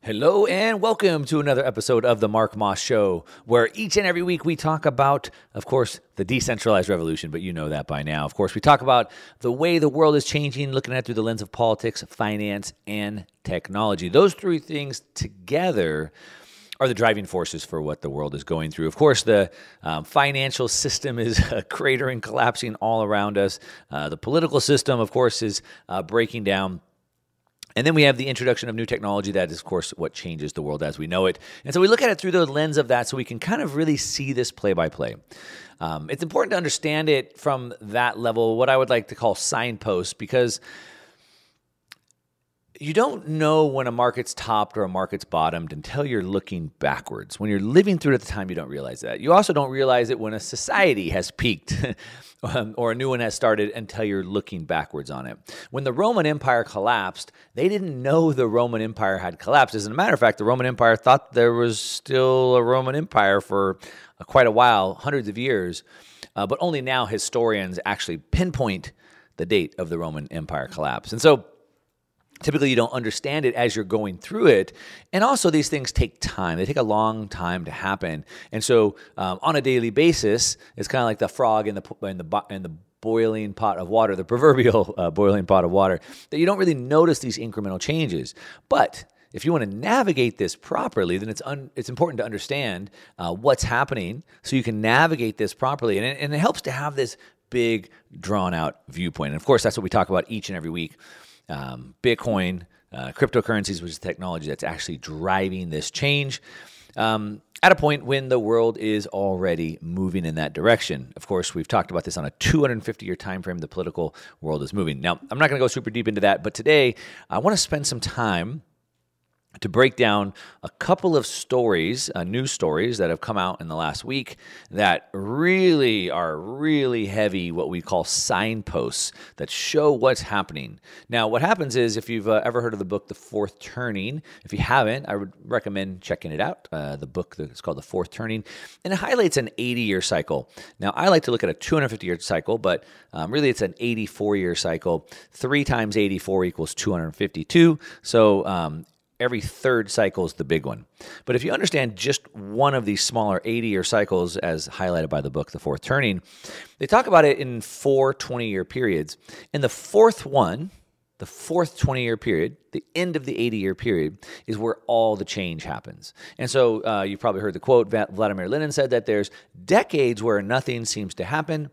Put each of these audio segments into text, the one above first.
Hello and welcome to another episode of the Mark Moss Show, where each and every week we talk about, of course, the decentralized revolution, but you know that by now. Of course, we talk about the way the world is changing, looking at it through the lens of politics, finance, and technology. Those three things together are the driving forces for what the world is going through. Of course, the um, financial system is uh, cratering, collapsing all around us. Uh, the political system, of course, is uh, breaking down. And then we have the introduction of new technology that is, of course, what changes the world as we know it. And so we look at it through the lens of that so we can kind of really see this play by play. It's important to understand it from that level, what I would like to call signposts, because you don't know when a market's topped or a market's bottomed until you're looking backwards. When you're living through it at the time, you don't realize that. You also don't realize it when a society has peaked um, or a new one has started until you're looking backwards on it. When the Roman Empire collapsed, they didn't know the Roman Empire had collapsed. As a matter of fact, the Roman Empire thought there was still a Roman Empire for uh, quite a while, hundreds of years, uh, but only now historians actually pinpoint the date of the Roman Empire collapse. And so, typically you don't understand it as you're going through it. And also these things take time. They take a long time to happen. And so um, on a daily basis it's kind of like the frog in the in the in the boiling pot of water the proverbial uh, boiling pot of water that you don't really notice these incremental changes. But if you want to navigate this properly, then it's un, it's important to understand uh, what's happening so you can navigate this properly, and it, and it helps to have this big drawn out viewpoint. And of course, that's what we talk about each and every week um, Bitcoin, uh, cryptocurrencies, which is technology that's actually driving this change. Um, at a point when the world is already moving in that direction. Of course, we've talked about this on a 250 year time frame. The political world is moving. Now, I'm not going to go super deep into that, but today I want to spend some time to break down a couple of stories, uh, news stories that have come out in the last week that really are really heavy, what we call signposts that show what's happening. Now, what happens is if you've uh, ever heard of the book, The Fourth Turning, if you haven't, I would recommend checking it out. Uh, the book is called The Fourth Turning, and it highlights an 80 year cycle. Now, I like to look at a 250 year cycle, but um, really it's an 84 year cycle. Three times 84 equals 252. So, um, every third cycle is the big one. But if you understand just one of these smaller 80 year cycles, as highlighted by the book, The Fourth Turning, they talk about it in four 20 year periods. And the fourth one, the fourth 20 year period, the end of the 80 year period, is where all the change happens. And so uh, you've probably heard the quote Vladimir Lenin said that there's decades where nothing seems to happen,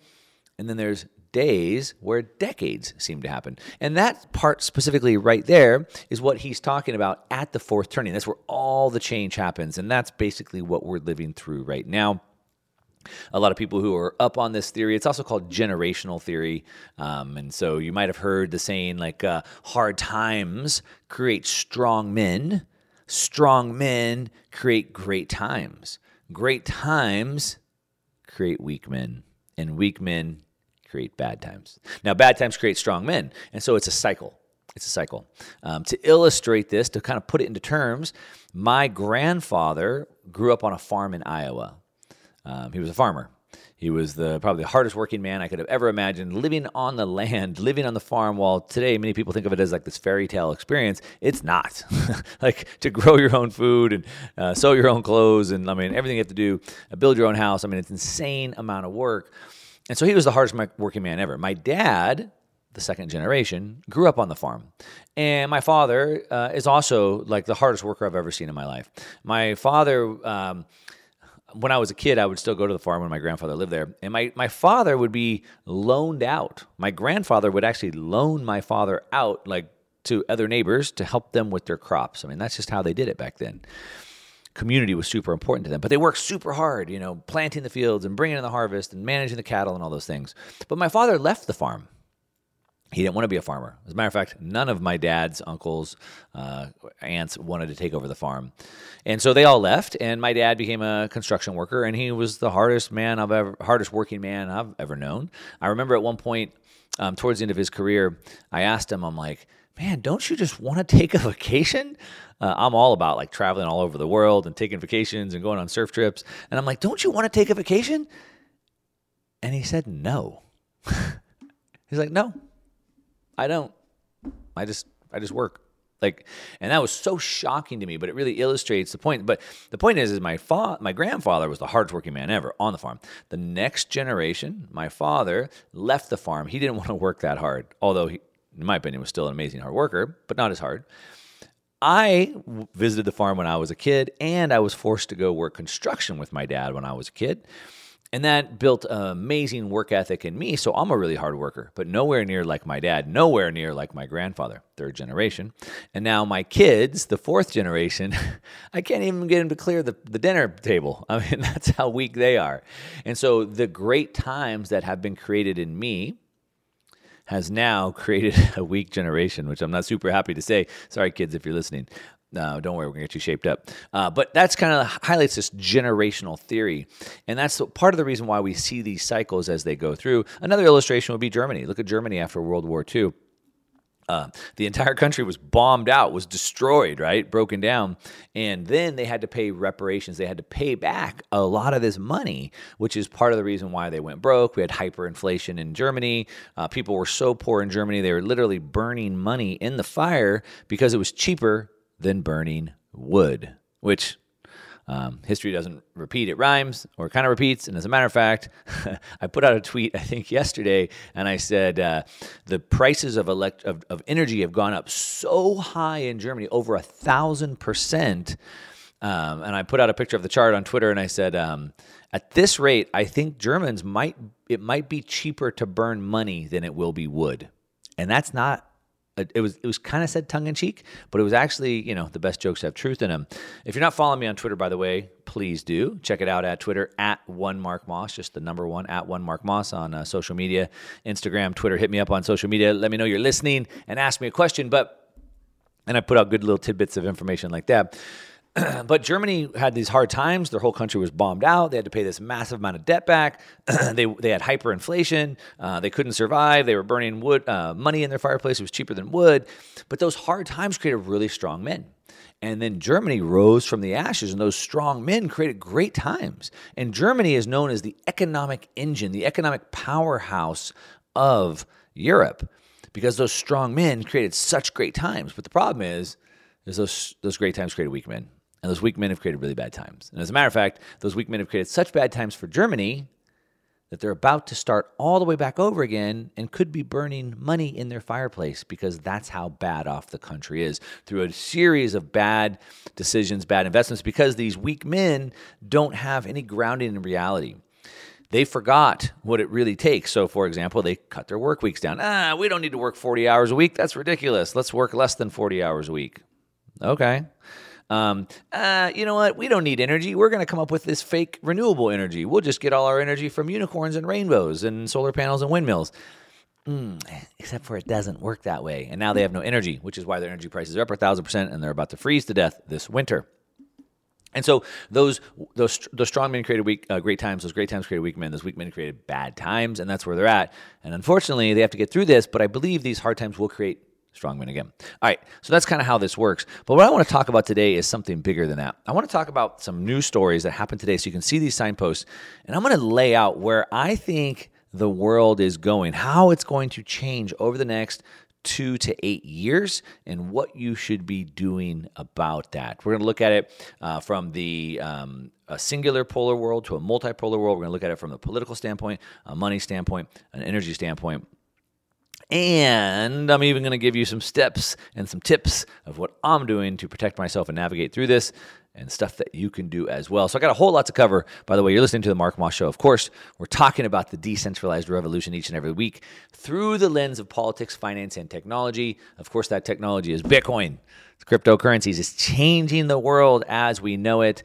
and then there's days where decades seem to happen. And that part specifically right there is what he's talking about at the fourth turning. That's where all the change happens. And that's basically what we're living through right now. A lot of people who are up on this theory, it's also called generational theory. Um, and so you might have heard the saying like uh, hard times create strong men, strong men create great times, great times create weak men, and weak men create bad times. Now, bad times create strong men, and so it's a cycle. It's a cycle. Um, to illustrate this, to kind of put it into terms, my grandfather grew up on a farm in Iowa. Um, he was a farmer. He was the probably the hardest working man I could have ever imagined, living on the land, living on the farm. While today many people think of it as like this fairy tale experience, it's not. like to grow your own food and uh, sew your own clothes, and I mean everything you have to do, uh, build your own house. I mean it's insane amount of work. And so he was the hardest working man ever. My dad, the second generation, grew up on the farm. And my father uh, is also like the hardest worker I've ever seen in my life. My father, um, when I was a kid, I would still go to the farm when my grandfather lived there. And my, my father would be loaned out. My grandfather would actually loan my father out, like to other neighbors to help them with their crops. I mean, that's just how they did it back then community was super important to them. But they worked super hard, you know, planting the fields and bringing in the harvest and managing the cattle and all those things. But my father left the farm. He didn't want to be a farmer. As a matter of fact, none of my dad's uncles, uh, aunts wanted to take over the farm. And so they all left, and my dad became a construction worker, and he was the hardest man I've ever, hardest working man I've ever known. I remember at one point, um, towards the end of his career, I asked him, I'm like, man, don't you just want to take a vacation? Uh, I'm all about like traveling all over the world and taking vacations and going on surf trips. And I'm like, don't you want to take a vacation? And he said, no. He's like, no, I don't. I just, I just work. Like, and that was so shocking to me, but it really illustrates the point. But the point is, is my fa- my grandfather was the hardest working man ever on the farm. The next generation, my father left the farm. He didn't want to work that hard, although he, in my opinion, was still an amazing hard worker, but not as hard. I visited the farm when I was a kid, and I was forced to go work construction with my dad when I was a kid. And that built an amazing work ethic in me. So I'm a really hard worker, but nowhere near like my dad, nowhere near like my grandfather, third generation. And now my kids, the fourth generation, I can't even get them to clear the, the dinner table. I mean, that's how weak they are. And so the great times that have been created in me has now created a weak generation, which I'm not super happy to say. Sorry, kids, if you're listening. No, don't worry, we're gonna get you shaped up. Uh, but that's kind of highlights this generational theory, and that's part of the reason why we see these cycles as they go through. Another illustration would be Germany. Look at Germany after World War II. Uh, the entire country was bombed out, was destroyed, right? Broken down. And then they had to pay reparations. They had to pay back a lot of this money, which is part of the reason why they went broke. We had hyperinflation in Germany. Uh, people were so poor in Germany, they were literally burning money in the fire because it was cheaper than burning wood, which um, history doesn't repeat, it rhymes or kind of repeats. And as a matter of fact, I put out a tweet, I think yesterday, and I said uh, the prices of, elect- of, of energy have gone up so high in Germany, over a thousand percent. Um, and I put out a picture of the chart on Twitter, and I said, um, at this rate, I think Germans might it might be cheaper to burn money than it will be wood, and that's not it was it was kind of said tongue in cheek, but it was actually you know the best jokes have truth in them. If you're not following me on Twitter, by the way, please do check it out at Twitter at one Mark Moss, just the number one at one Mark Moss on uh, social media, Instagram, Twitter. Hit me up on social media. Let me know you're listening and ask me a question. But and I put out good little tidbits of information like that. but Germany had these hard times. Their whole country was bombed out. They had to pay this massive amount of debt back. they, they had hyperinflation. Uh, they couldn't survive. They were burning wood uh, money in their fireplace. It was cheaper than wood. But those hard times created really strong men. And then Germany rose from the ashes, and those strong men created great times. And Germany is known as the economic engine, the economic powerhouse of Europe, because those strong men created such great times. But the problem is, is those those great times created weak men, and those weak men have created really bad times. And as a matter of fact, those weak men have created such bad times for Germany that they're about to start all the way back over again and could be burning money in their fireplace because that's how bad off the country is through a series of bad decisions, bad investments, because these weak men don't have any grounding in reality. They forgot what it really takes. So, for example, they cut their work weeks down. Ah, we don't need to work 40 hours a week. That's ridiculous. Let's work less than 40 hours a week. Okay. Um, uh, you know what? We don't need energy. We're going to come up with this fake renewable energy. We'll just get all our energy from unicorns and rainbows and solar panels and windmills. Mm, except for it doesn't work that way. And now they have no energy, which is why their energy prices are up a thousand percent and they're about to freeze to death this winter. And so those those those strong men created weak uh, great times. Those great times created weak men. Those weak men created bad times, and that's where they're at. And unfortunately, they have to get through this. But I believe these hard times will create strongmen again. All right, so that's kind of how this works. But what I want to talk about today is something bigger than that. I want to talk about some news stories that happened today so you can see these signposts. And I'm going to lay out where I think the world is going, how it's going to change over the next two to eight years, and what you should be doing about that. We're going to look at it uh, from the um, a singular polar world to a multipolar world. We're going to look at it from a political standpoint, a money standpoint, an energy standpoint. And I'm even going to give you some steps and some tips of what I'm doing to protect myself and navigate through this and stuff that you can do as well. So I got a whole lot to cover. By the way, you're listening to the Mark Moss Show. Of course, we're talking about the decentralized revolution each and every week through the lens of politics, finance, and technology. Of course, that technology is Bitcoin. It's cryptocurrencies. It's changing the world as we know it.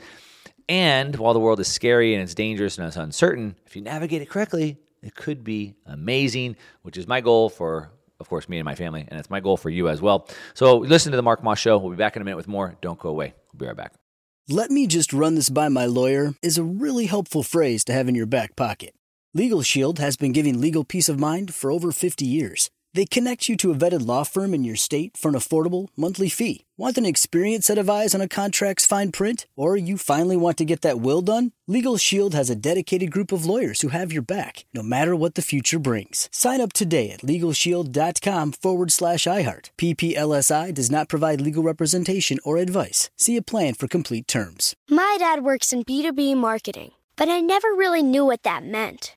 And while the world is scary and it's dangerous and it's uncertain, if you navigate it correctly, it could be amazing, which is my goal for, of course, me and my family, and it's my goal for you as well. So listen to the Mark Moss Show. We'll be back in a minute with more. Don't go away. We'll be right back. Let me just run this by my lawyer is a really helpful phrase to have in your back pocket. Legal Shield has been giving legal peace of mind for over 50 years. They connect you to a vetted law firm in your state for an affordable monthly fee. Want an experienced set of eyes on a contract's fine print? Or you finally want to get that will done? Legal Shield has a dedicated group of lawyers who have your back, no matter what the future brings. Sign up today at LegalShield.com forward slash iHeart. PPLSI does not provide legal representation or advice. See a plan for complete terms. My dad works in B2B marketing, but I never really knew what that meant.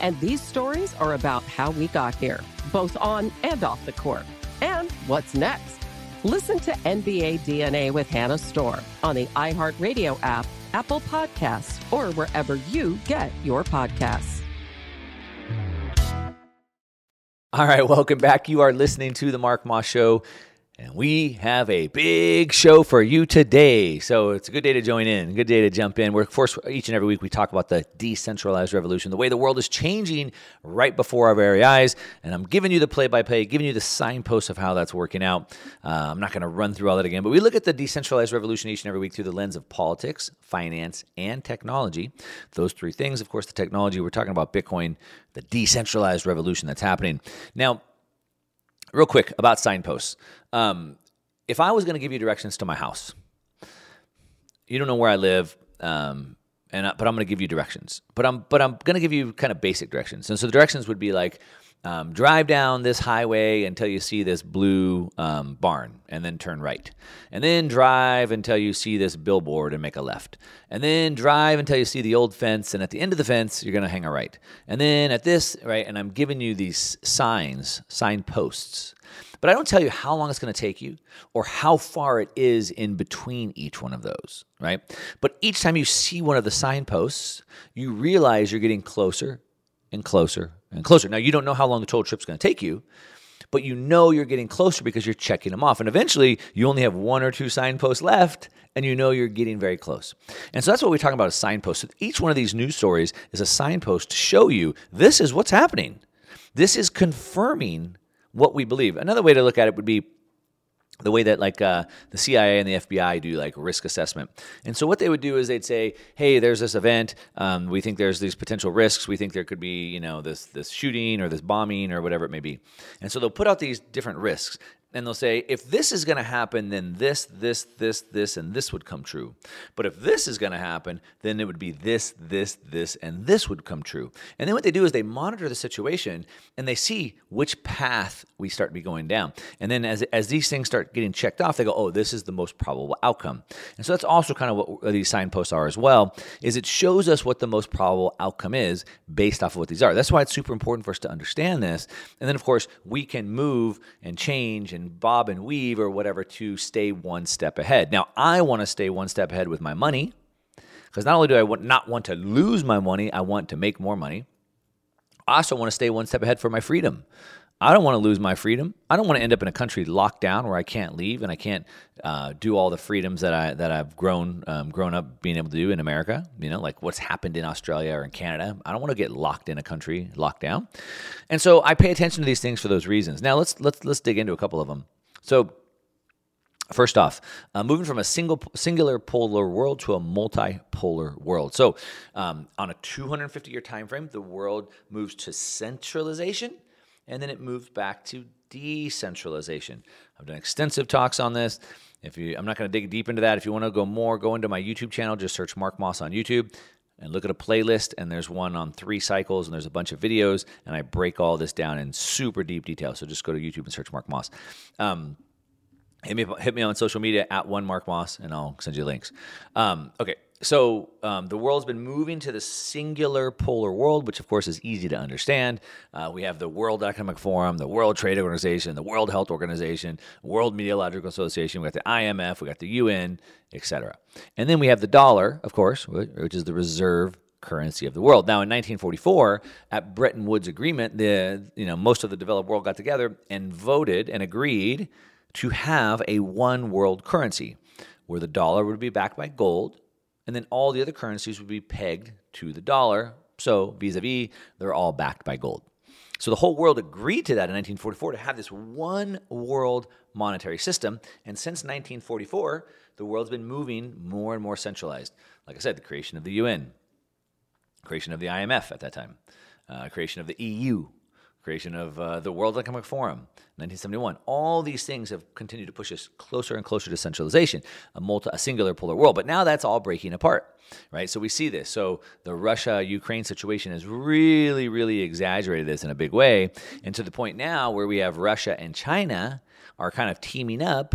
And these stories are about how we got here, both on and off the court. And what's next? Listen to NBA DNA with Hannah Storm on the iHeartRadio app, Apple Podcasts, or wherever you get your podcasts. All right, welcome back. You are listening to the Mark Moss Show. And we have a big show for you today. So it's a good day to join in, good day to jump in. We're, of course, each and every week we talk about the decentralized revolution, the way the world is changing right before our very eyes. And I'm giving you the play by play, giving you the signposts of how that's working out. Uh, I'm not going to run through all that again, but we look at the decentralized revolution each and every week through the lens of politics, finance, and technology. Those three things, of course, the technology, we're talking about Bitcoin, the decentralized revolution that's happening. Now, real quick about signposts. Um, if I was going to give you directions to my house, you don't know where I live, um, and I, but I'm going to give you directions. But I'm but I'm going to give you kind of basic directions. And so the directions would be like. Um, drive down this highway until you see this blue um, barn and then turn right. And then drive until you see this billboard and make a left. And then drive until you see the old fence. And at the end of the fence, you're going to hang a right. And then at this, right, and I'm giving you these signs, signposts. But I don't tell you how long it's going to take you or how far it is in between each one of those, right? But each time you see one of the signposts, you realize you're getting closer and closer and closer. Now, you don't know how long the total trip's going to take you, but you know you're getting closer because you're checking them off. And eventually, you only have one or two signposts left, and you know you're getting very close. And so that's what we're talking about a signpost. So each one of these news stories is a signpost to show you this is what's happening. This is confirming what we believe. Another way to look at it would be the way that like uh, the CIA and the FBI do like risk assessment. And so what they would do is they'd say, "Hey, there's this event. Um, we think there's these potential risks. We think there could be you know this this shooting or this bombing or whatever it may be." And so they'll put out these different risks. And they'll say, if this is going to happen, then this, this, this, this, and this would come true. But if this is going to happen, then it would be this, this, this, and this would come true. And then what they do is they monitor the situation and they see which path we start to be going down. And then as, as these things start getting checked off, they go, oh, this is the most probable outcome. And so that's also kind of what these signposts are as well, is it shows us what the most probable outcome is based off of what these are. That's why it's super important for us to understand this. And then, of course, we can move and change and bob and weave or whatever to stay one step ahead. Now, I want to stay one step ahead with my money because not only do I not want to lose my money, I want to make more money. I also want to stay one step ahead for my freedom. I don't want to lose my freedom. I don't want to end up in a country locked down where I can't leave and I can't uh, do all the freedoms that I that I've grown um, grown up being able to do in America. You know, like what's happened in Australia or in Canada. I don't want to get locked in a country locked down, and so I pay attention to these things for those reasons. Now let's let's let's dig into a couple of them. So First off, uh, moving from a single singular polar world to a multipolar world. So, um, on a 250 year time frame, the world moves to centralization, and then it moved back to decentralization. I've done extensive talks on this. If you, I'm not going to dig deep into that. If you want to go more, go into my YouTube channel. Just search Mark Moss on YouTube and look at a playlist. And there's one on three cycles, and there's a bunch of videos, and I break all this down in super deep detail. So just go to YouTube and search Mark Moss. Um, hit me hit me on social media at one Mark Moss, and I'll send you links. Um, okay, so um, the world's been moving to the singular polar world, which of course is easy to understand. Uh, we have the World Economic Forum, the World Trade Organization, the World Health Organization, World Meteorological Association. We got the IMF, we got the UN, etc. And then we have the dollar, of course, which is the reserve currency of the world. Now, in 1944, at Bretton Woods Agreement, the you know most of the developed world got together and voted and agreed to have a one world currency where the dollar would be backed by gold and then all the other currencies would be pegged to the dollar. So vis a vis, they're all backed by gold. So the whole world agreed to that in 1944 to have this one world monetary system. And since 1944, the world's been moving more and more centralized. Like I said, the creation of the UN, creation of the IMF at that time, uh, creation of the EU, creation of uh, the World Economic Forum, 1971. All these things have continued to push us closer and closer to centralization, a, multi, a singular polar world. But now that's all breaking apart, right? So we see this. So the Russia Ukraine situation has really, really exaggerated this in a big way. And to the point now where we have Russia and China are kind of teaming up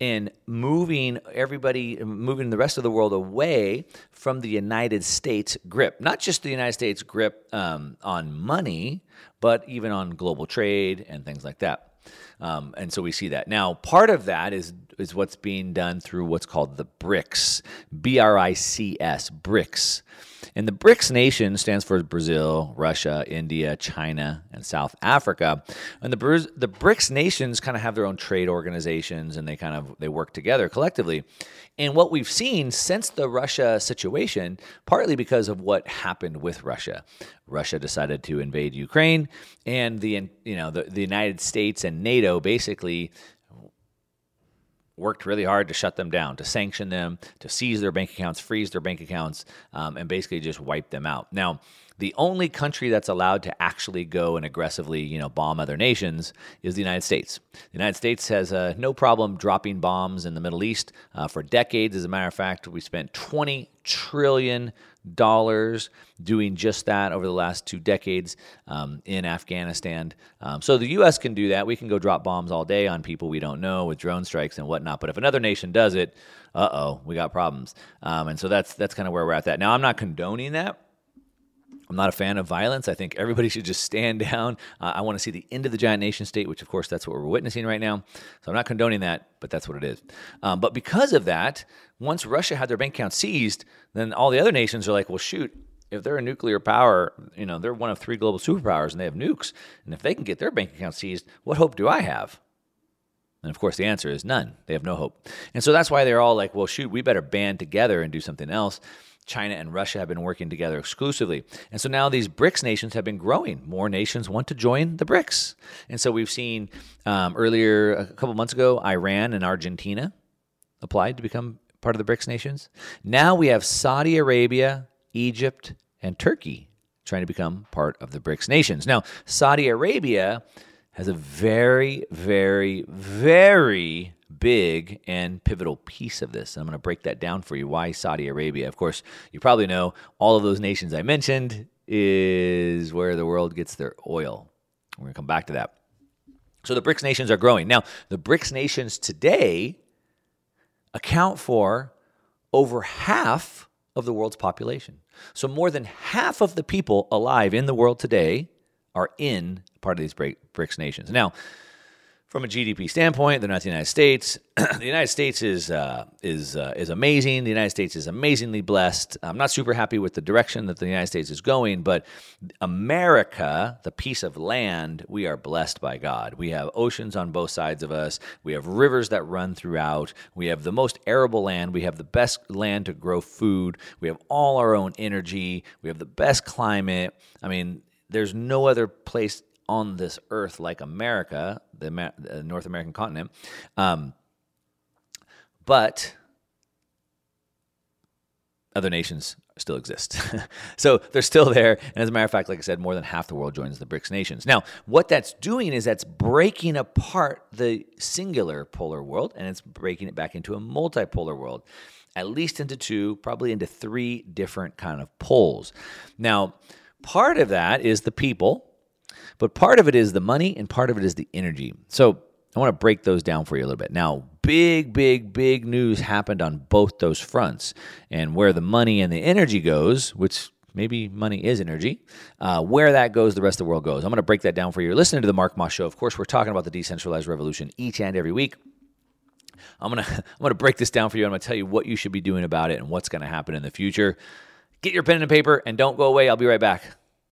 in moving everybody, moving the rest of the world away from the United States grip. Not just the United States grip um, on money, but even on global trade and things like that. Um, and so we see that now. Part of that is is what's being done through what's called the BRICS, B R I C S, BRICS. And the BRICS nation stands for Brazil, Russia, India, China, and South Africa. And the the BRICS nations kind of have their own trade organizations, and they kind of they work together collectively. And what we've seen since the Russia situation, partly because of what happened with Russia, Russia decided to invade Ukraine, and the you know the, the United States and NATO basically worked really hard to shut them down, to sanction them, to seize their bank accounts, freeze their bank accounts, um, and basically just wipe them out. Now, the only country that's allowed to actually go and aggressively, you know, bomb other nations is the United States. The United States has uh, no problem dropping bombs in the Middle East uh, for decades. As a matter of fact, we spent 20 trillion dollars doing just that over the last two decades um, in Afghanistan. Um, so the U.S. can do that. We can go drop bombs all day on people we don't know with drone strikes and whatnot. But if another nation does it, uh oh, we got problems. Um, and so that's that's kind of where we're at. That now I'm not condoning that. I'm not a fan of violence. I think everybody should just stand down. Uh, I want to see the end of the giant nation state, which, of course, that's what we're witnessing right now. So I'm not condoning that, but that's what it is. Um, but because of that, once Russia had their bank account seized, then all the other nations are like, well, shoot, if they're a nuclear power, you know, they're one of three global superpowers and they have nukes. And if they can get their bank account seized, what hope do I have? And of course, the answer is none. They have no hope. And so that's why they're all like, well, shoot, we better band together and do something else. China and Russia have been working together exclusively. And so now these BRICS nations have been growing. More nations want to join the BRICS. And so we've seen um, earlier, a couple months ago, Iran and Argentina applied to become part of the BRICS nations. Now we have Saudi Arabia, Egypt, and Turkey trying to become part of the BRICS nations. Now, Saudi Arabia has a very, very, very big and pivotal piece of this. I'm going to break that down for you. Why Saudi Arabia? Of course, you probably know all of those nations I mentioned is where the world gets their oil. We're going to come back to that. So the BRICS nations are growing. Now, the BRICS nations today account for over half of the world's population. So more than half of the people alive in the world today are in part of these BRICS nations. Now, from a GDP standpoint, they're not the United States. the United States is uh, is uh, is amazing. The United States is amazingly blessed. I'm not super happy with the direction that the United States is going, but America, the piece of land, we are blessed by God. We have oceans on both sides of us. We have rivers that run throughout. We have the most arable land. We have the best land to grow food. We have all our own energy. We have the best climate. I mean, there's no other place on this earth like America, the, the North American continent. Um, but other nations still exist. so they're still there. And as a matter of fact, like I said, more than half the world joins the BRICS nations. Now, what that's doing is that's breaking apart the singular polar world and it's breaking it back into a multipolar world, at least into two, probably into three different kind of poles. Now, part of that is the people but part of it is the money and part of it is the energy. So I want to break those down for you a little bit. Now, big, big, big news happened on both those fronts. And where the money and the energy goes, which maybe money is energy, uh, where that goes, the rest of the world goes. I'm going to break that down for you. You're listening to the Mark Moss Show. Of course, we're talking about the decentralized revolution each and every week. I'm gonna I'm gonna break this down for you. I'm gonna tell you what you should be doing about it and what's gonna happen in the future. Get your pen and paper and don't go away. I'll be right back.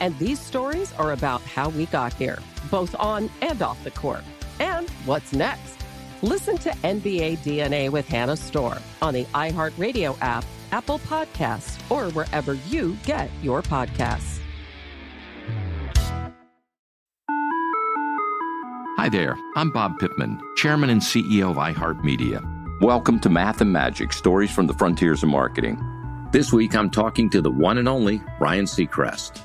And these stories are about how we got here, both on and off the court. And what's next? Listen to NBA DNA with Hannah Storm on the iHeartRadio app, Apple Podcasts, or wherever you get your podcasts. Hi there, I'm Bob Pittman, Chairman and CEO of iHeartMedia. Welcome to Math and Magic Stories from the Frontiers of Marketing. This week I'm talking to the one and only Ryan Seacrest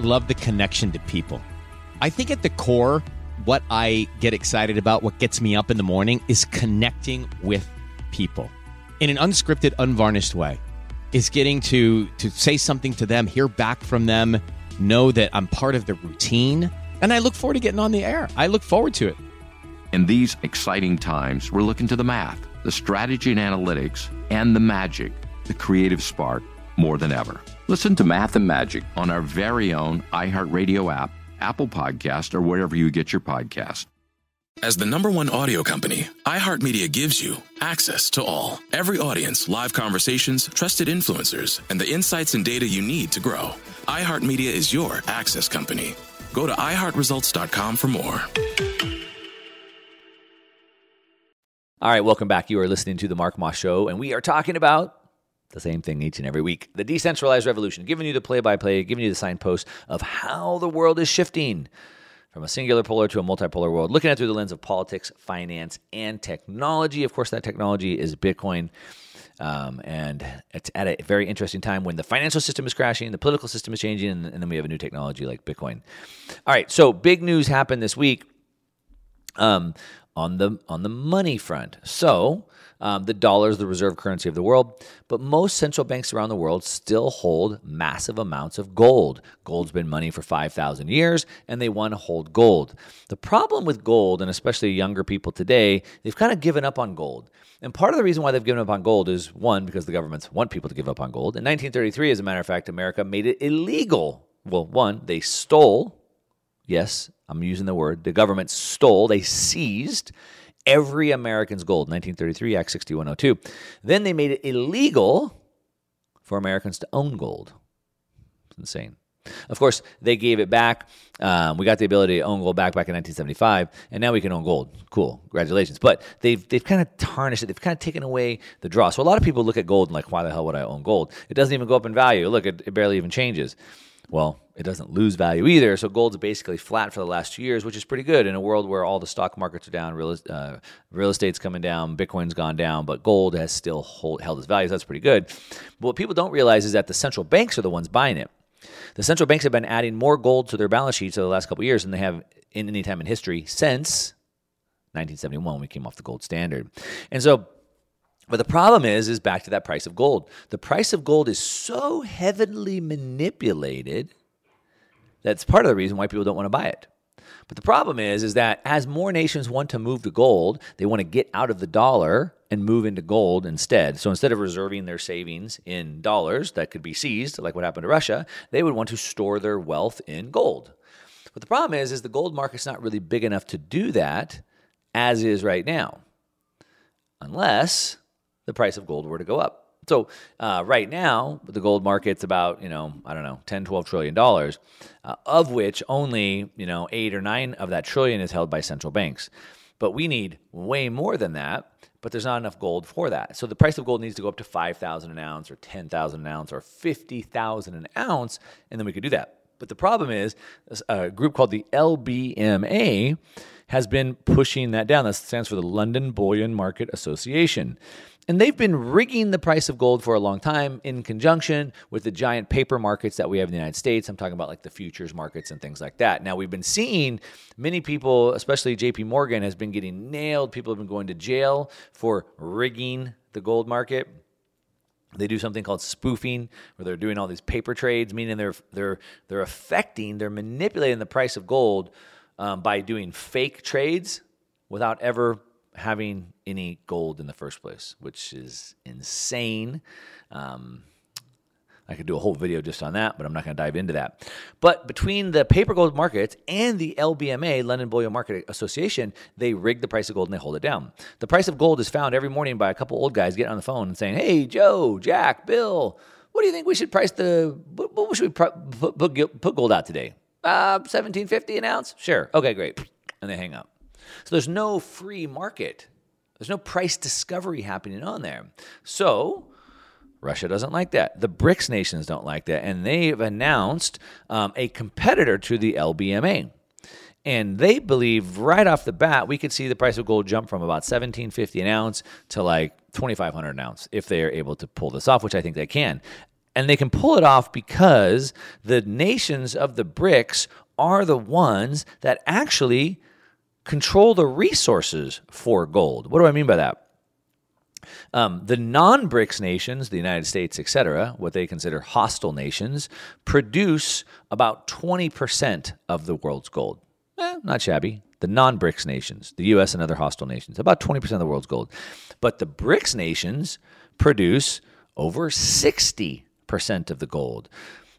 love the connection to people. I think at the core, what I get excited about, what gets me up in the morning, is connecting with people in an unscripted, unvarnished way. Is getting to to say something to them, hear back from them, know that I'm part of the routine, and I look forward to getting on the air. I look forward to it. In these exciting times, we're looking to the math, the strategy and analytics, and the magic, the creative spark more than ever. Listen to Math and Magic on our very own iHeartRadio app, Apple Podcast, or wherever you get your podcast. As the number one audio company, iHeartMedia gives you access to all. Every audience, live conversations, trusted influencers, and the insights and data you need to grow. iHeartMedia is your access company. Go to iHeartResults.com for more. All right, welcome back. You are listening to The Mark Moss Show, and we are talking about the same thing each and every week. The decentralized revolution, giving you the play by play, giving you the signpost of how the world is shifting from a singular polar to a multipolar world, looking at it through the lens of politics, finance, and technology. Of course, that technology is Bitcoin. Um, and it's at a very interesting time when the financial system is crashing, the political system is changing, and, and then we have a new technology like Bitcoin. All right, so big news happened this week um, on the on the money front. So um, the dollar is the reserve currency of the world, but most central banks around the world still hold massive amounts of gold. Gold's been money for 5,000 years, and they want to hold gold. The problem with gold, and especially younger people today, they've kind of given up on gold. And part of the reason why they've given up on gold is one, because the governments want people to give up on gold. In 1933, as a matter of fact, America made it illegal. Well, one, they stole, yes, I'm using the word, the government stole, they seized every American's gold, 1933, Act 6102. Then they made it illegal for Americans to own gold. It's insane. Of course, they gave it back. Um, we got the ability to own gold back back in 1975, and now we can own gold. Cool, congratulations. But they've they've kind of tarnished it. They've kind of taken away the draw. So a lot of people look at gold and like, why the hell would I own gold? It doesn't even go up in value. Look, it, it barely even changes. Well, it doesn't lose value either. So gold's basically flat for the last two years, which is pretty good in a world where all the stock markets are down, real, uh, real estate's coming down, Bitcoin's gone down, but gold has still hold, held its value. So that's pretty good. But what people don't realize is that the central banks are the ones buying it. The central banks have been adding more gold to their balance sheets over the last couple years than they have in any time in history since 1971 when we came off the gold standard. And so but the problem is, is back to that price of gold. The price of gold is so heavily manipulated that's part of the reason why people don't want to buy it. But the problem is, is that as more nations want to move to gold, they want to get out of the dollar and move into gold instead. So instead of reserving their savings in dollars that could be seized, like what happened to Russia, they would want to store their wealth in gold. But the problem is, is the gold market's not really big enough to do that as is right now, unless the price of gold were to go up. So uh, right now, the gold market's about, you know, I don't know, 10, 12 trillion dollars, uh, of which only, you know, eight or nine of that trillion is held by central banks. But we need way more than that, but there's not enough gold for that. So the price of gold needs to go up to 5,000 an ounce or 10,000 an ounce or 50,000 an ounce, and then we could do that. But the problem is a group called the LBMA has been pushing that down. That stands for the London Bullion Market Association. And they've been rigging the price of gold for a long time in conjunction with the giant paper markets that we have in the United States. I'm talking about like the futures markets and things like that. Now, we've been seeing many people, especially JP Morgan, has been getting nailed. People have been going to jail for rigging the gold market. They do something called spoofing, where they're doing all these paper trades, meaning they're they're they're affecting, they're manipulating the price of gold um, by doing fake trades without ever having any gold in the first place, which is insane. Um, I could do a whole video just on that, but I'm not going to dive into that. But between the paper gold markets and the LBMA, London Bullion Market Association, they rig the price of gold and they hold it down. The price of gold is found every morning by a couple old guys getting on the phone and saying, "Hey, Joe, Jack, Bill, what do you think we should price the? What should we put, put, put gold out today? Uh, 1750 an ounce? Sure. Okay, great." And they hang up. So there's no free market. There's no price discovery happening on there. So Russia doesn't like that. The BRICS nations don't like that. And they've announced um, a competitor to the LBMA. And they believe right off the bat, we could see the price of gold jump from about 1750 an ounce to like 2500 an ounce if they are able to pull this off, which I think they can. And they can pull it off because the nations of the BRICS are the ones that actually control the resources for gold. What do I mean by that? Um, the non BRICS nations, the United States, etc., what they consider hostile nations, produce about 20% of the world's gold. Eh, not shabby. The non BRICS nations, the US and other hostile nations, about 20% of the world's gold. But the BRICS nations produce over 60% of the gold.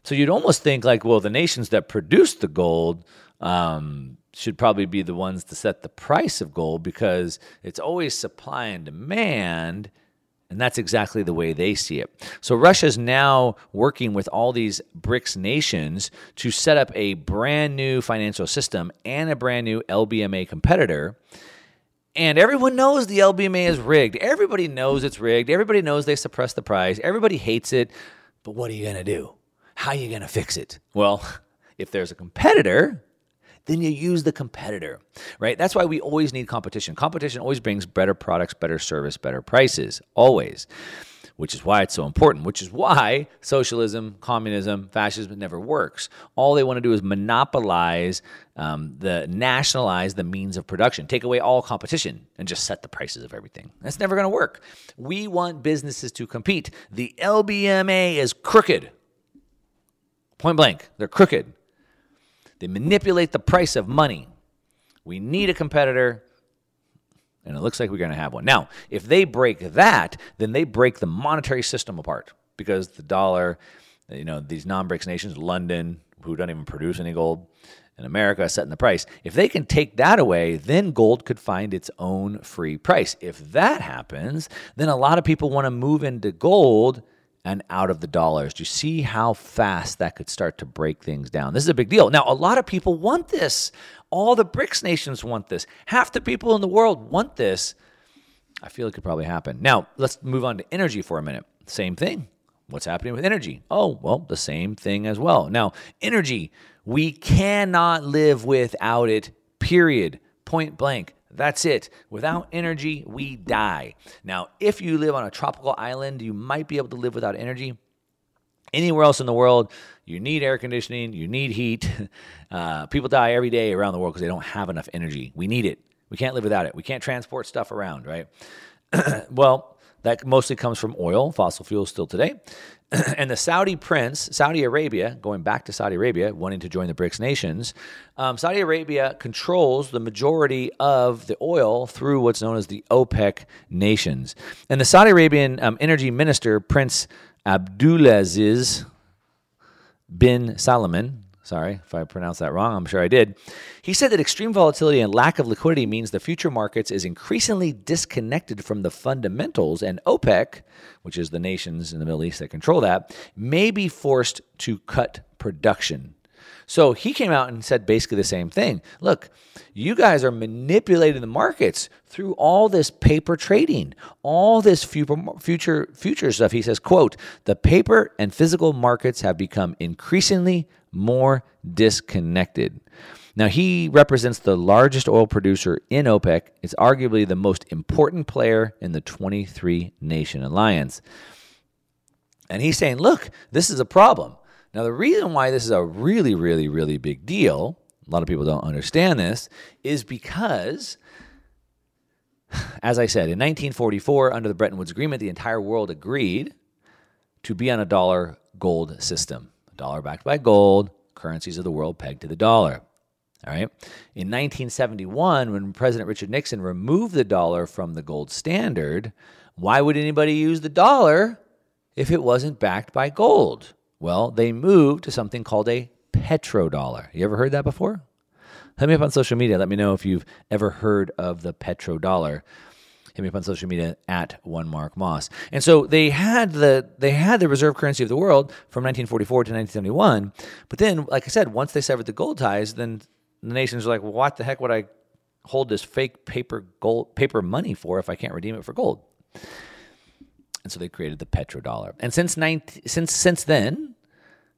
So you'd almost think, like, well, the nations that produce the gold, um, should probably be the ones to set the price of gold because it's always supply and demand. And that's exactly the way they see it. So Russia is now working with all these BRICS nations to set up a brand new financial system and a brand new LBMA competitor. And everyone knows the LBMA is rigged. Everybody knows it's rigged. Everybody knows they suppress the price. Everybody hates it. But what are you going to do? How are you going to fix it? Well, if there's a competitor, then you use the competitor, right? That's why we always need competition. Competition always brings better products, better service, better prices, always. Which is why it's so important, which is why socialism, communism, fascism never works. All they want to do is monopolize um, the nationalize the means of production, take away all competition, and just set the prices of everything. That's never going to work. We want businesses to compete. The LBMA is crooked. Point blank, they're crooked. They manipulate the price of money. We need a competitor, and it looks like we're going to have one. Now, if they break that, then they break the monetary system apart because the dollar, you know, these non BRICS nations, London, who don't even produce any gold, and America setting the price. If they can take that away, then gold could find its own free price. If that happens, then a lot of people want to move into gold and out of the dollars. Do you see how fast that could start to break things down? This is a big deal. Now, a lot of people want this. All the BRICS nations want this. Half the people in the world want this. I feel it could probably happen. Now, let's move on to energy for a minute. Same thing. What's happening with energy? Oh, well, the same thing as well. Now, energy, we cannot live without it, period. Point blank. That's it. Without energy, we die. Now, if you live on a tropical island, you might be able to live without energy. Anywhere else in the world, you need air conditioning, you need heat. Uh, people die every day around the world because they don't have enough energy. We need it. We can't live without it. We can't transport stuff around, right? well, that mostly comes from oil, fossil fuels still today. and the Saudi prince, Saudi Arabia, going back to Saudi Arabia, wanting to join the BRICS nations, um, Saudi Arabia controls the majority of the oil through what's known as the OPEC nations. And the Saudi Arabian um, energy minister, Prince Abdulaziz bin Salman, Sorry if I pronounced that wrong. I'm sure I did. He said that extreme volatility and lack of liquidity means the future markets is increasingly disconnected from the fundamentals, and OPEC, which is the nations in the Middle East that control that, may be forced to cut production. So he came out and said basically the same thing. Look, you guys are manipulating the markets through all this paper trading, all this future future stuff. He says, "quote The paper and physical markets have become increasingly more disconnected. Now, he represents the largest oil producer in OPEC. It's arguably the most important player in the 23 nation alliance. And he's saying, look, this is a problem. Now, the reason why this is a really, really, really big deal, a lot of people don't understand this, is because, as I said, in 1944, under the Bretton Woods Agreement, the entire world agreed to be on a dollar gold system. Dollar backed by gold, currencies of the world pegged to the dollar. All right. In 1971, when President Richard Nixon removed the dollar from the gold standard, why would anybody use the dollar if it wasn't backed by gold? Well, they moved to something called a petrodollar. You ever heard that before? Hit me up on social media. Let me know if you've ever heard of the petrodollar. Hit me up on social media at one Mark Moss. And so they had the they had the reserve currency of the world from 1944 to 1971. But then, like I said, once they severed the gold ties, then the nations are like, well, what the heck would I hold this fake paper gold paper money for if I can't redeem it for gold? And so they created the petrodollar. And since 19, since since then,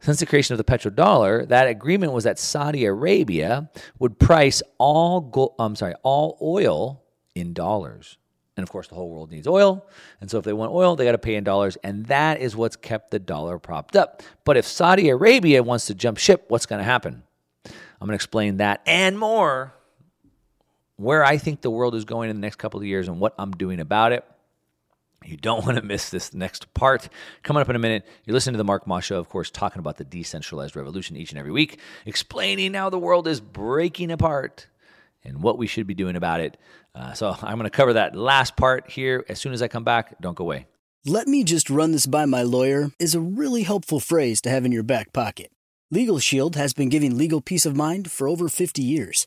since the creation of the petrodollar, that agreement was that Saudi Arabia would price all gold, I'm sorry, all oil in dollars. And of course, the whole world needs oil. And so if they want oil, they got to pay in dollars. And that is what's kept the dollar propped up. But if Saudi Arabia wants to jump ship, what's going to happen? I'm going to explain that and more, where I think the world is going in the next couple of years and what I'm doing about it. You don't want to miss this next part. Coming up in a minute, you're listening to the Mark Moss Show, of course, talking about the decentralized revolution each and every week, explaining how the world is breaking apart and what we should be doing about it. Uh, so I'm going to cover that last part here as soon as I come back. Don't go away. Let me just run this by my lawyer is a really helpful phrase to have in your back pocket. Legal Shield has been giving legal peace of mind for over 50 years.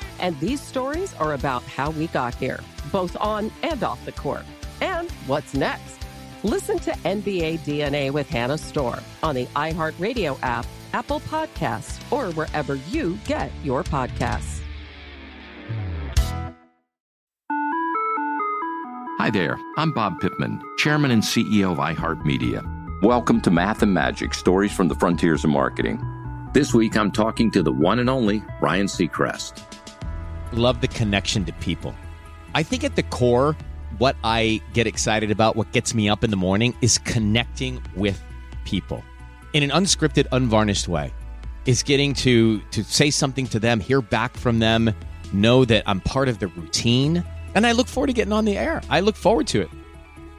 And these stories are about how we got here, both on and off the court. And what's next? Listen to NBA DNA with Hannah Storm on the iHeartRadio app, Apple Podcasts, or wherever you get your podcasts. Hi there, I'm Bob Pittman, Chairman and CEO of iHeartMedia. Welcome to Math and Magic Stories from the Frontiers of Marketing. This week I'm talking to the one and only Ryan Seacrest. Love the connection to people. I think at the core, what I get excited about, what gets me up in the morning, is connecting with people in an unscripted, unvarnished way. Is getting to to say something to them, hear back from them, know that I'm part of the routine, and I look forward to getting on the air. I look forward to it.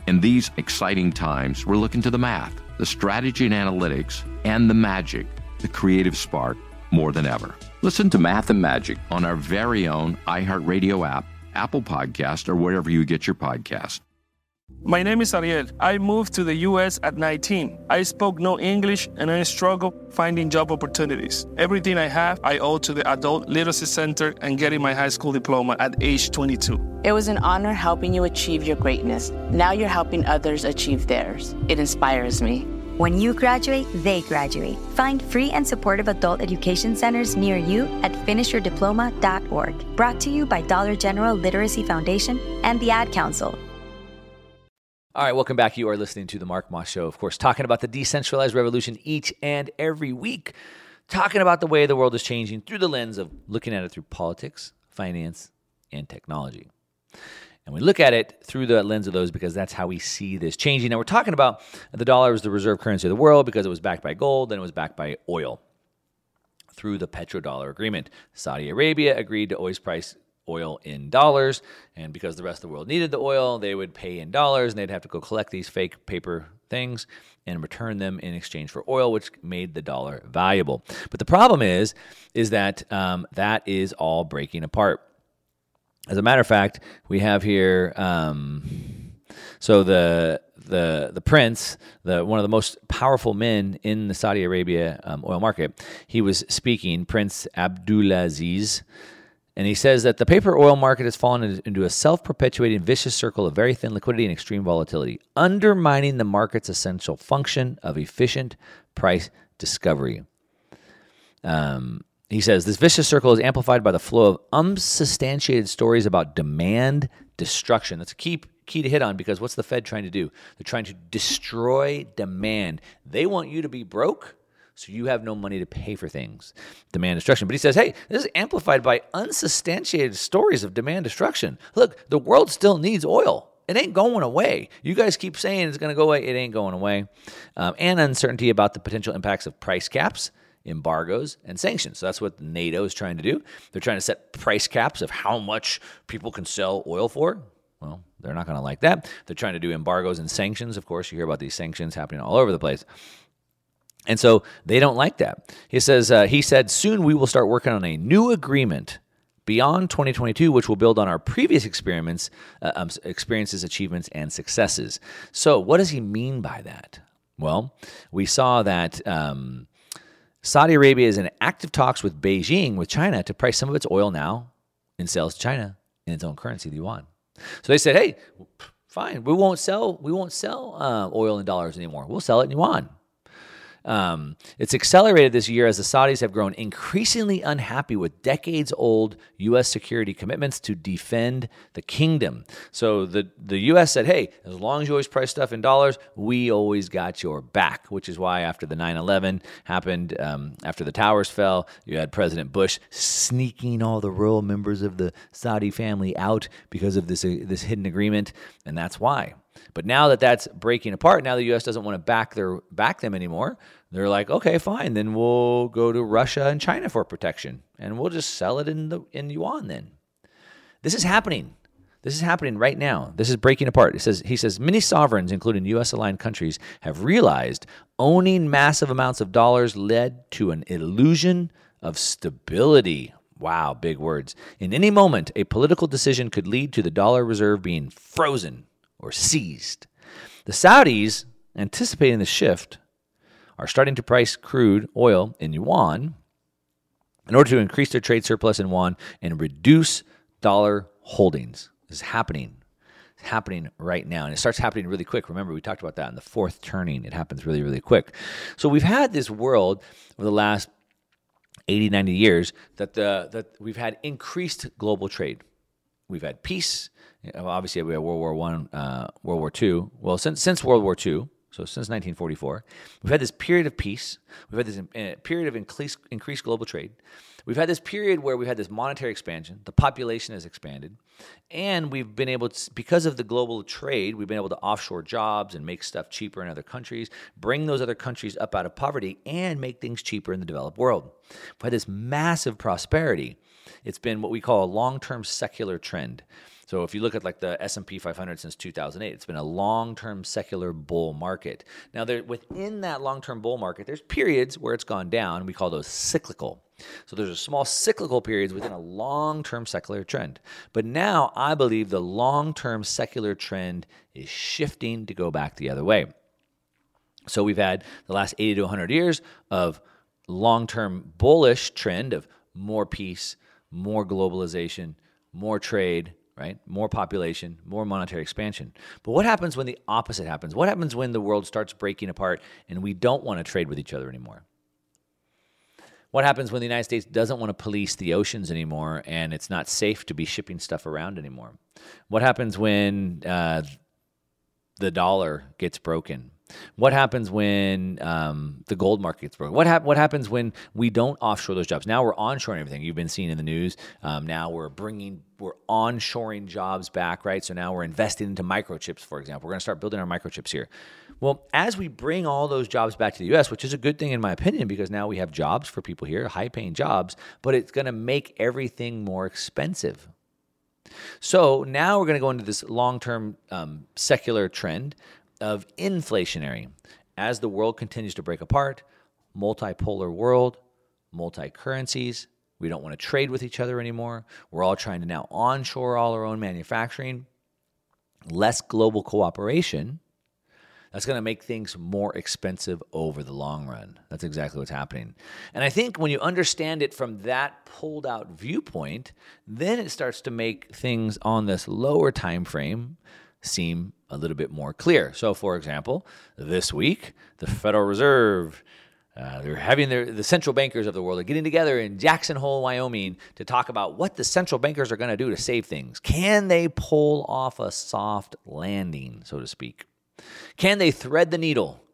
In these exciting times, we're looking to the math, the strategy and analytics, and the magic, the creative spark more than ever. Listen to Math and Magic on our very own iHeartRadio app, Apple Podcast, or wherever you get your podcast. My name is Ariel. I moved to the US at 19. I spoke no English and I struggled finding job opportunities. Everything I have, I owe to the Adult Literacy Center and getting my high school diploma at age 22. It was an honor helping you achieve your greatness. Now you're helping others achieve theirs. It inspires me. When you graduate, they graduate. Find free and supportive adult education centers near you at finishyourdiploma.org. Brought to you by Dollar General Literacy Foundation and the Ad Council. All right, welcome back. You are listening to the Mark Moss Show, of course, talking about the decentralized revolution each and every week, talking about the way the world is changing through the lens of looking at it through politics, finance, and technology. And we look at it through the lens of those because that's how we see this changing. Now, we're talking about the dollar as the reserve currency of the world because it was backed by gold, then it was backed by oil through the petrodollar agreement. Saudi Arabia agreed to always price oil in dollars, and because the rest of the world needed the oil, they would pay in dollars and they'd have to go collect these fake paper things and return them in exchange for oil, which made the dollar valuable. But the problem is, is that um, that is all breaking apart. As a matter of fact, we have here. Um, so the the the prince, the one of the most powerful men in the Saudi Arabia um, oil market, he was speaking. Prince Abdulaziz. And he says that the paper oil market has fallen into a self perpetuating vicious circle of very thin liquidity and extreme volatility, undermining the market's essential function of efficient price discovery. Um, he says this vicious circle is amplified by the flow of unsubstantiated stories about demand destruction. That's a key key to hit on because what's the Fed trying to do? They're trying to destroy demand. They want you to be broke so you have no money to pay for things. Demand destruction. But he says, hey, this is amplified by unsubstantiated stories of demand destruction. Look, the world still needs oil. It ain't going away. You guys keep saying it's going to go away. It ain't going away. Um, and uncertainty about the potential impacts of price caps embargoes and sanctions. So that's what NATO is trying to do. They're trying to set price caps of how much people can sell oil for. Well, they're not going to like that. They're trying to do embargoes and sanctions. Of course, you hear about these sanctions happening all over the place. And so they don't like that. He says, uh, he said, soon we will start working on a new agreement beyond 2022, which will build on our previous experiments, uh, um, experiences, achievements, and successes. So, what does he mean by that? Well, we saw that um, Saudi Arabia is in active talks with Beijing, with China, to price some of its oil now in sales to China in its own currency, the yuan. So they said, "Hey, fine, we won't sell we won't sell uh, oil in dollars anymore. We'll sell it in yuan." Um, it's accelerated this year as the Saudis have grown increasingly unhappy with decades old U.S. security commitments to defend the kingdom. So the, the U.S. said, hey, as long as you always price stuff in dollars, we always got your back, which is why after the 9 11 happened, um, after the towers fell, you had President Bush sneaking all the royal members of the Saudi family out because of this, uh, this hidden agreement. And that's why. But now that that's breaking apart, now the U.S. doesn't want to back their back them anymore. They're like, okay, fine, then we'll go to Russia and China for protection, and we'll just sell it in the in yuan. Then this is happening. This is happening right now. This is breaking apart. It says he says many sovereigns, including U.S. aligned countries, have realized owning massive amounts of dollars led to an illusion of stability. Wow, big words. In any moment, a political decision could lead to the dollar reserve being frozen or seized. The Saudis, anticipating the shift, are starting to price crude oil in yuan in order to increase their trade surplus in yuan and reduce dollar holdings. This is happening. It's happening right now. And it starts happening really quick. Remember, we talked about that in the fourth turning. It happens really, really quick. So we've had this world over the last 80, 90 years that, the, that we've had increased global trade. We've had peace obviously we had World War One, uh, World War Two. Well, since since World War Two, so since 1944, we've had this period of peace. We've had this uh, period of increased increased global trade. We've had this period where we've had this monetary expansion. The population has expanded, and we've been able to, because of the global trade, we've been able to offshore jobs and make stuff cheaper in other countries, bring those other countries up out of poverty, and make things cheaper in the developed world. We've had this massive prosperity. It's been what we call a long-term secular trend. So if you look at like the S&P 500 since 2008, it's been a long-term secular bull market. Now there within that long-term bull market, there's periods where it's gone down. We call those cyclical. So there's a small cyclical periods within a long-term secular trend. But now I believe the long-term secular trend is shifting to go back the other way. So we've had the last 80 to 100 years of long-term bullish trend of more peace, more globalization, more trade, right? More population, more monetary expansion. But what happens when the opposite happens? What happens when the world starts breaking apart and we don't want to trade with each other anymore? What happens when the United States doesn't want to police the oceans anymore and it's not safe to be shipping stuff around anymore? What happens when uh, the dollar gets broken? What happens when um, the gold market gets broken? What, hap- what happens when we don't offshore those jobs? Now we're onshoring everything. You've been seeing in the news. Um, now we're bringing, we're onshoring jobs back, right? So now we're investing into microchips, for example. We're going to start building our microchips here. Well, as we bring all those jobs back to the US, which is a good thing in my opinion, because now we have jobs for people here, high paying jobs, but it's going to make everything more expensive. So now we're going to go into this long term um, secular trend of inflationary. As the world continues to break apart, multipolar world, multi currencies, we don't want to trade with each other anymore. We're all trying to now onshore all our own manufacturing, less global cooperation. That's going to make things more expensive over the long run. That's exactly what's happening. And I think when you understand it from that pulled out viewpoint, then it starts to make things on this lower time frame seem a little bit more clear. So, for example, this week, the Federal Reserve. Uh, they're having their, the central bankers of the world are getting together in Jackson Hole, Wyoming, to talk about what the central bankers are going to do to save things. Can they pull off a soft landing, so to speak? Can they thread the needle?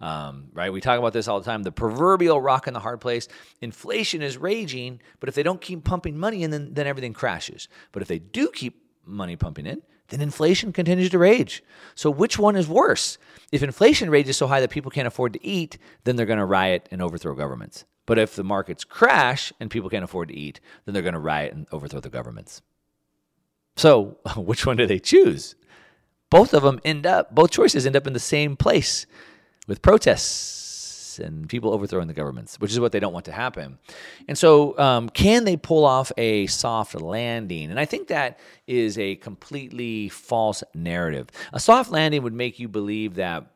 Um, right? We talk about this all the time. The proverbial rock in the hard place. Inflation is raging, but if they don't keep pumping money in, then, then everything crashes. But if they do keep money pumping in, then inflation continues to rage. So, which one is worse? If inflation rages so high that people can't afford to eat, then they're going to riot and overthrow governments. But if the markets crash and people can't afford to eat, then they're going to riot and overthrow the governments. So, which one do they choose? Both of them end up, both choices end up in the same place with protests and people overthrowing the governments, which is what they don't want to happen. And so, um, can they pull off a soft landing? And I think that is a completely false narrative. A soft landing would make you believe that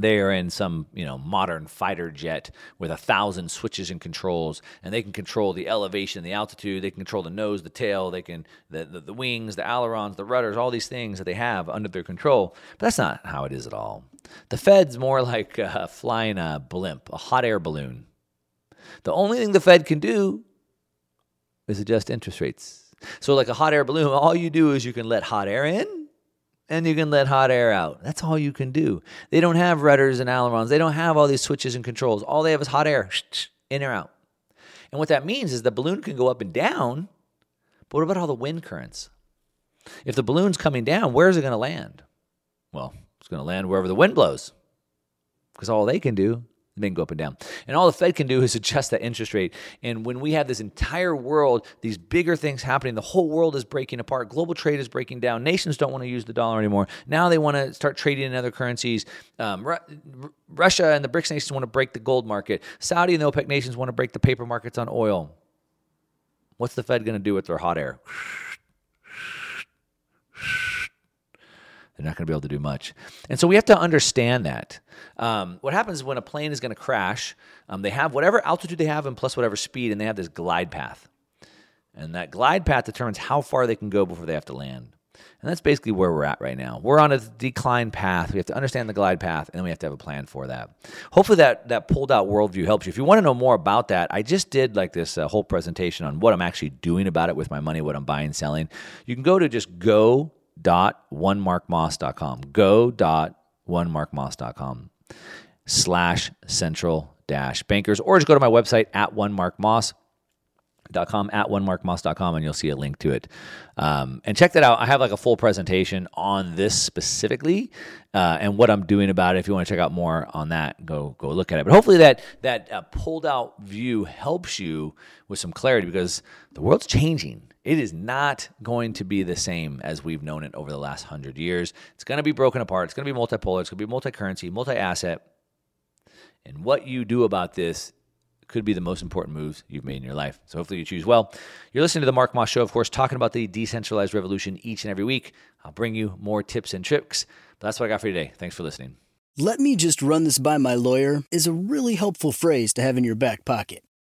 they are in some you know modern fighter jet with a thousand switches and controls and they can control the elevation the altitude they can control the nose the tail they can the, the, the, wings the ailerons the rudders all these things that they have under their control. But that's not how it is at all. The fed's more like uh, flying a blimp a hot air balloon. The only thing the fed can do is adjust interest rates. So like a hot air balloon all you do is you can let hot air in and you can let hot air out. That's all you can do. They don't have rudders and ailerons. They don't have all these switches and controls. All they have is hot air, in or out. And what that means is the balloon can go up and down, but what about all the wind currents? If the balloon's coming down, where is it going to land? Well, it's going to land wherever the wind blows because all they can do they can go up and down. And all the Fed can do is adjust that interest rate. And when we have this entire world, these bigger things happening, the whole world is breaking apart. Global trade is breaking down. Nations don't want to use the dollar anymore. Now they want to start trading in other currencies. Um, Ru- Russia and the BRICS nations want to break the gold market. Saudi and the OPEC nations want to break the paper markets on oil. What's the Fed going to do with their hot air? They're not going to be able to do much. And so we have to understand that. Um, what happens when a plane is going to crash, um, they have whatever altitude they have and plus whatever speed, and they have this glide path. And that glide path determines how far they can go before they have to land. And that's basically where we're at right now. We're on a decline path. We have to understand the glide path, and then we have to have a plan for that. Hopefully, that that pulled out worldview helps you. If you want to know more about that, I just did like this uh, whole presentation on what I'm actually doing about it with my money, what I'm buying, selling. You can go to just go dot onemarkmoss.com. Go dot onemarkmoss.com slash central dash bankers. Or just go to my website at onemarkmoss dot com at onemarkmoss.com and you'll see a link to it. Um, and check that out. I have like a full presentation on this specifically uh, and what i'm doing about it. If you want to check out more on that go go look at it. But hopefully that that uh, pulled out view helps you with some clarity because the world's changing it is not going to be the same as we've known it over the last hundred years. It's going to be broken apart. It's going to be multipolar. It's going to be multi currency, multi asset. And what you do about this could be the most important moves you've made in your life. So hopefully you choose well. You're listening to the Mark Moss Show, of course, talking about the decentralized revolution each and every week. I'll bring you more tips and tricks. But that's what I got for you today. Thanks for listening. Let me just run this by my lawyer is a really helpful phrase to have in your back pocket.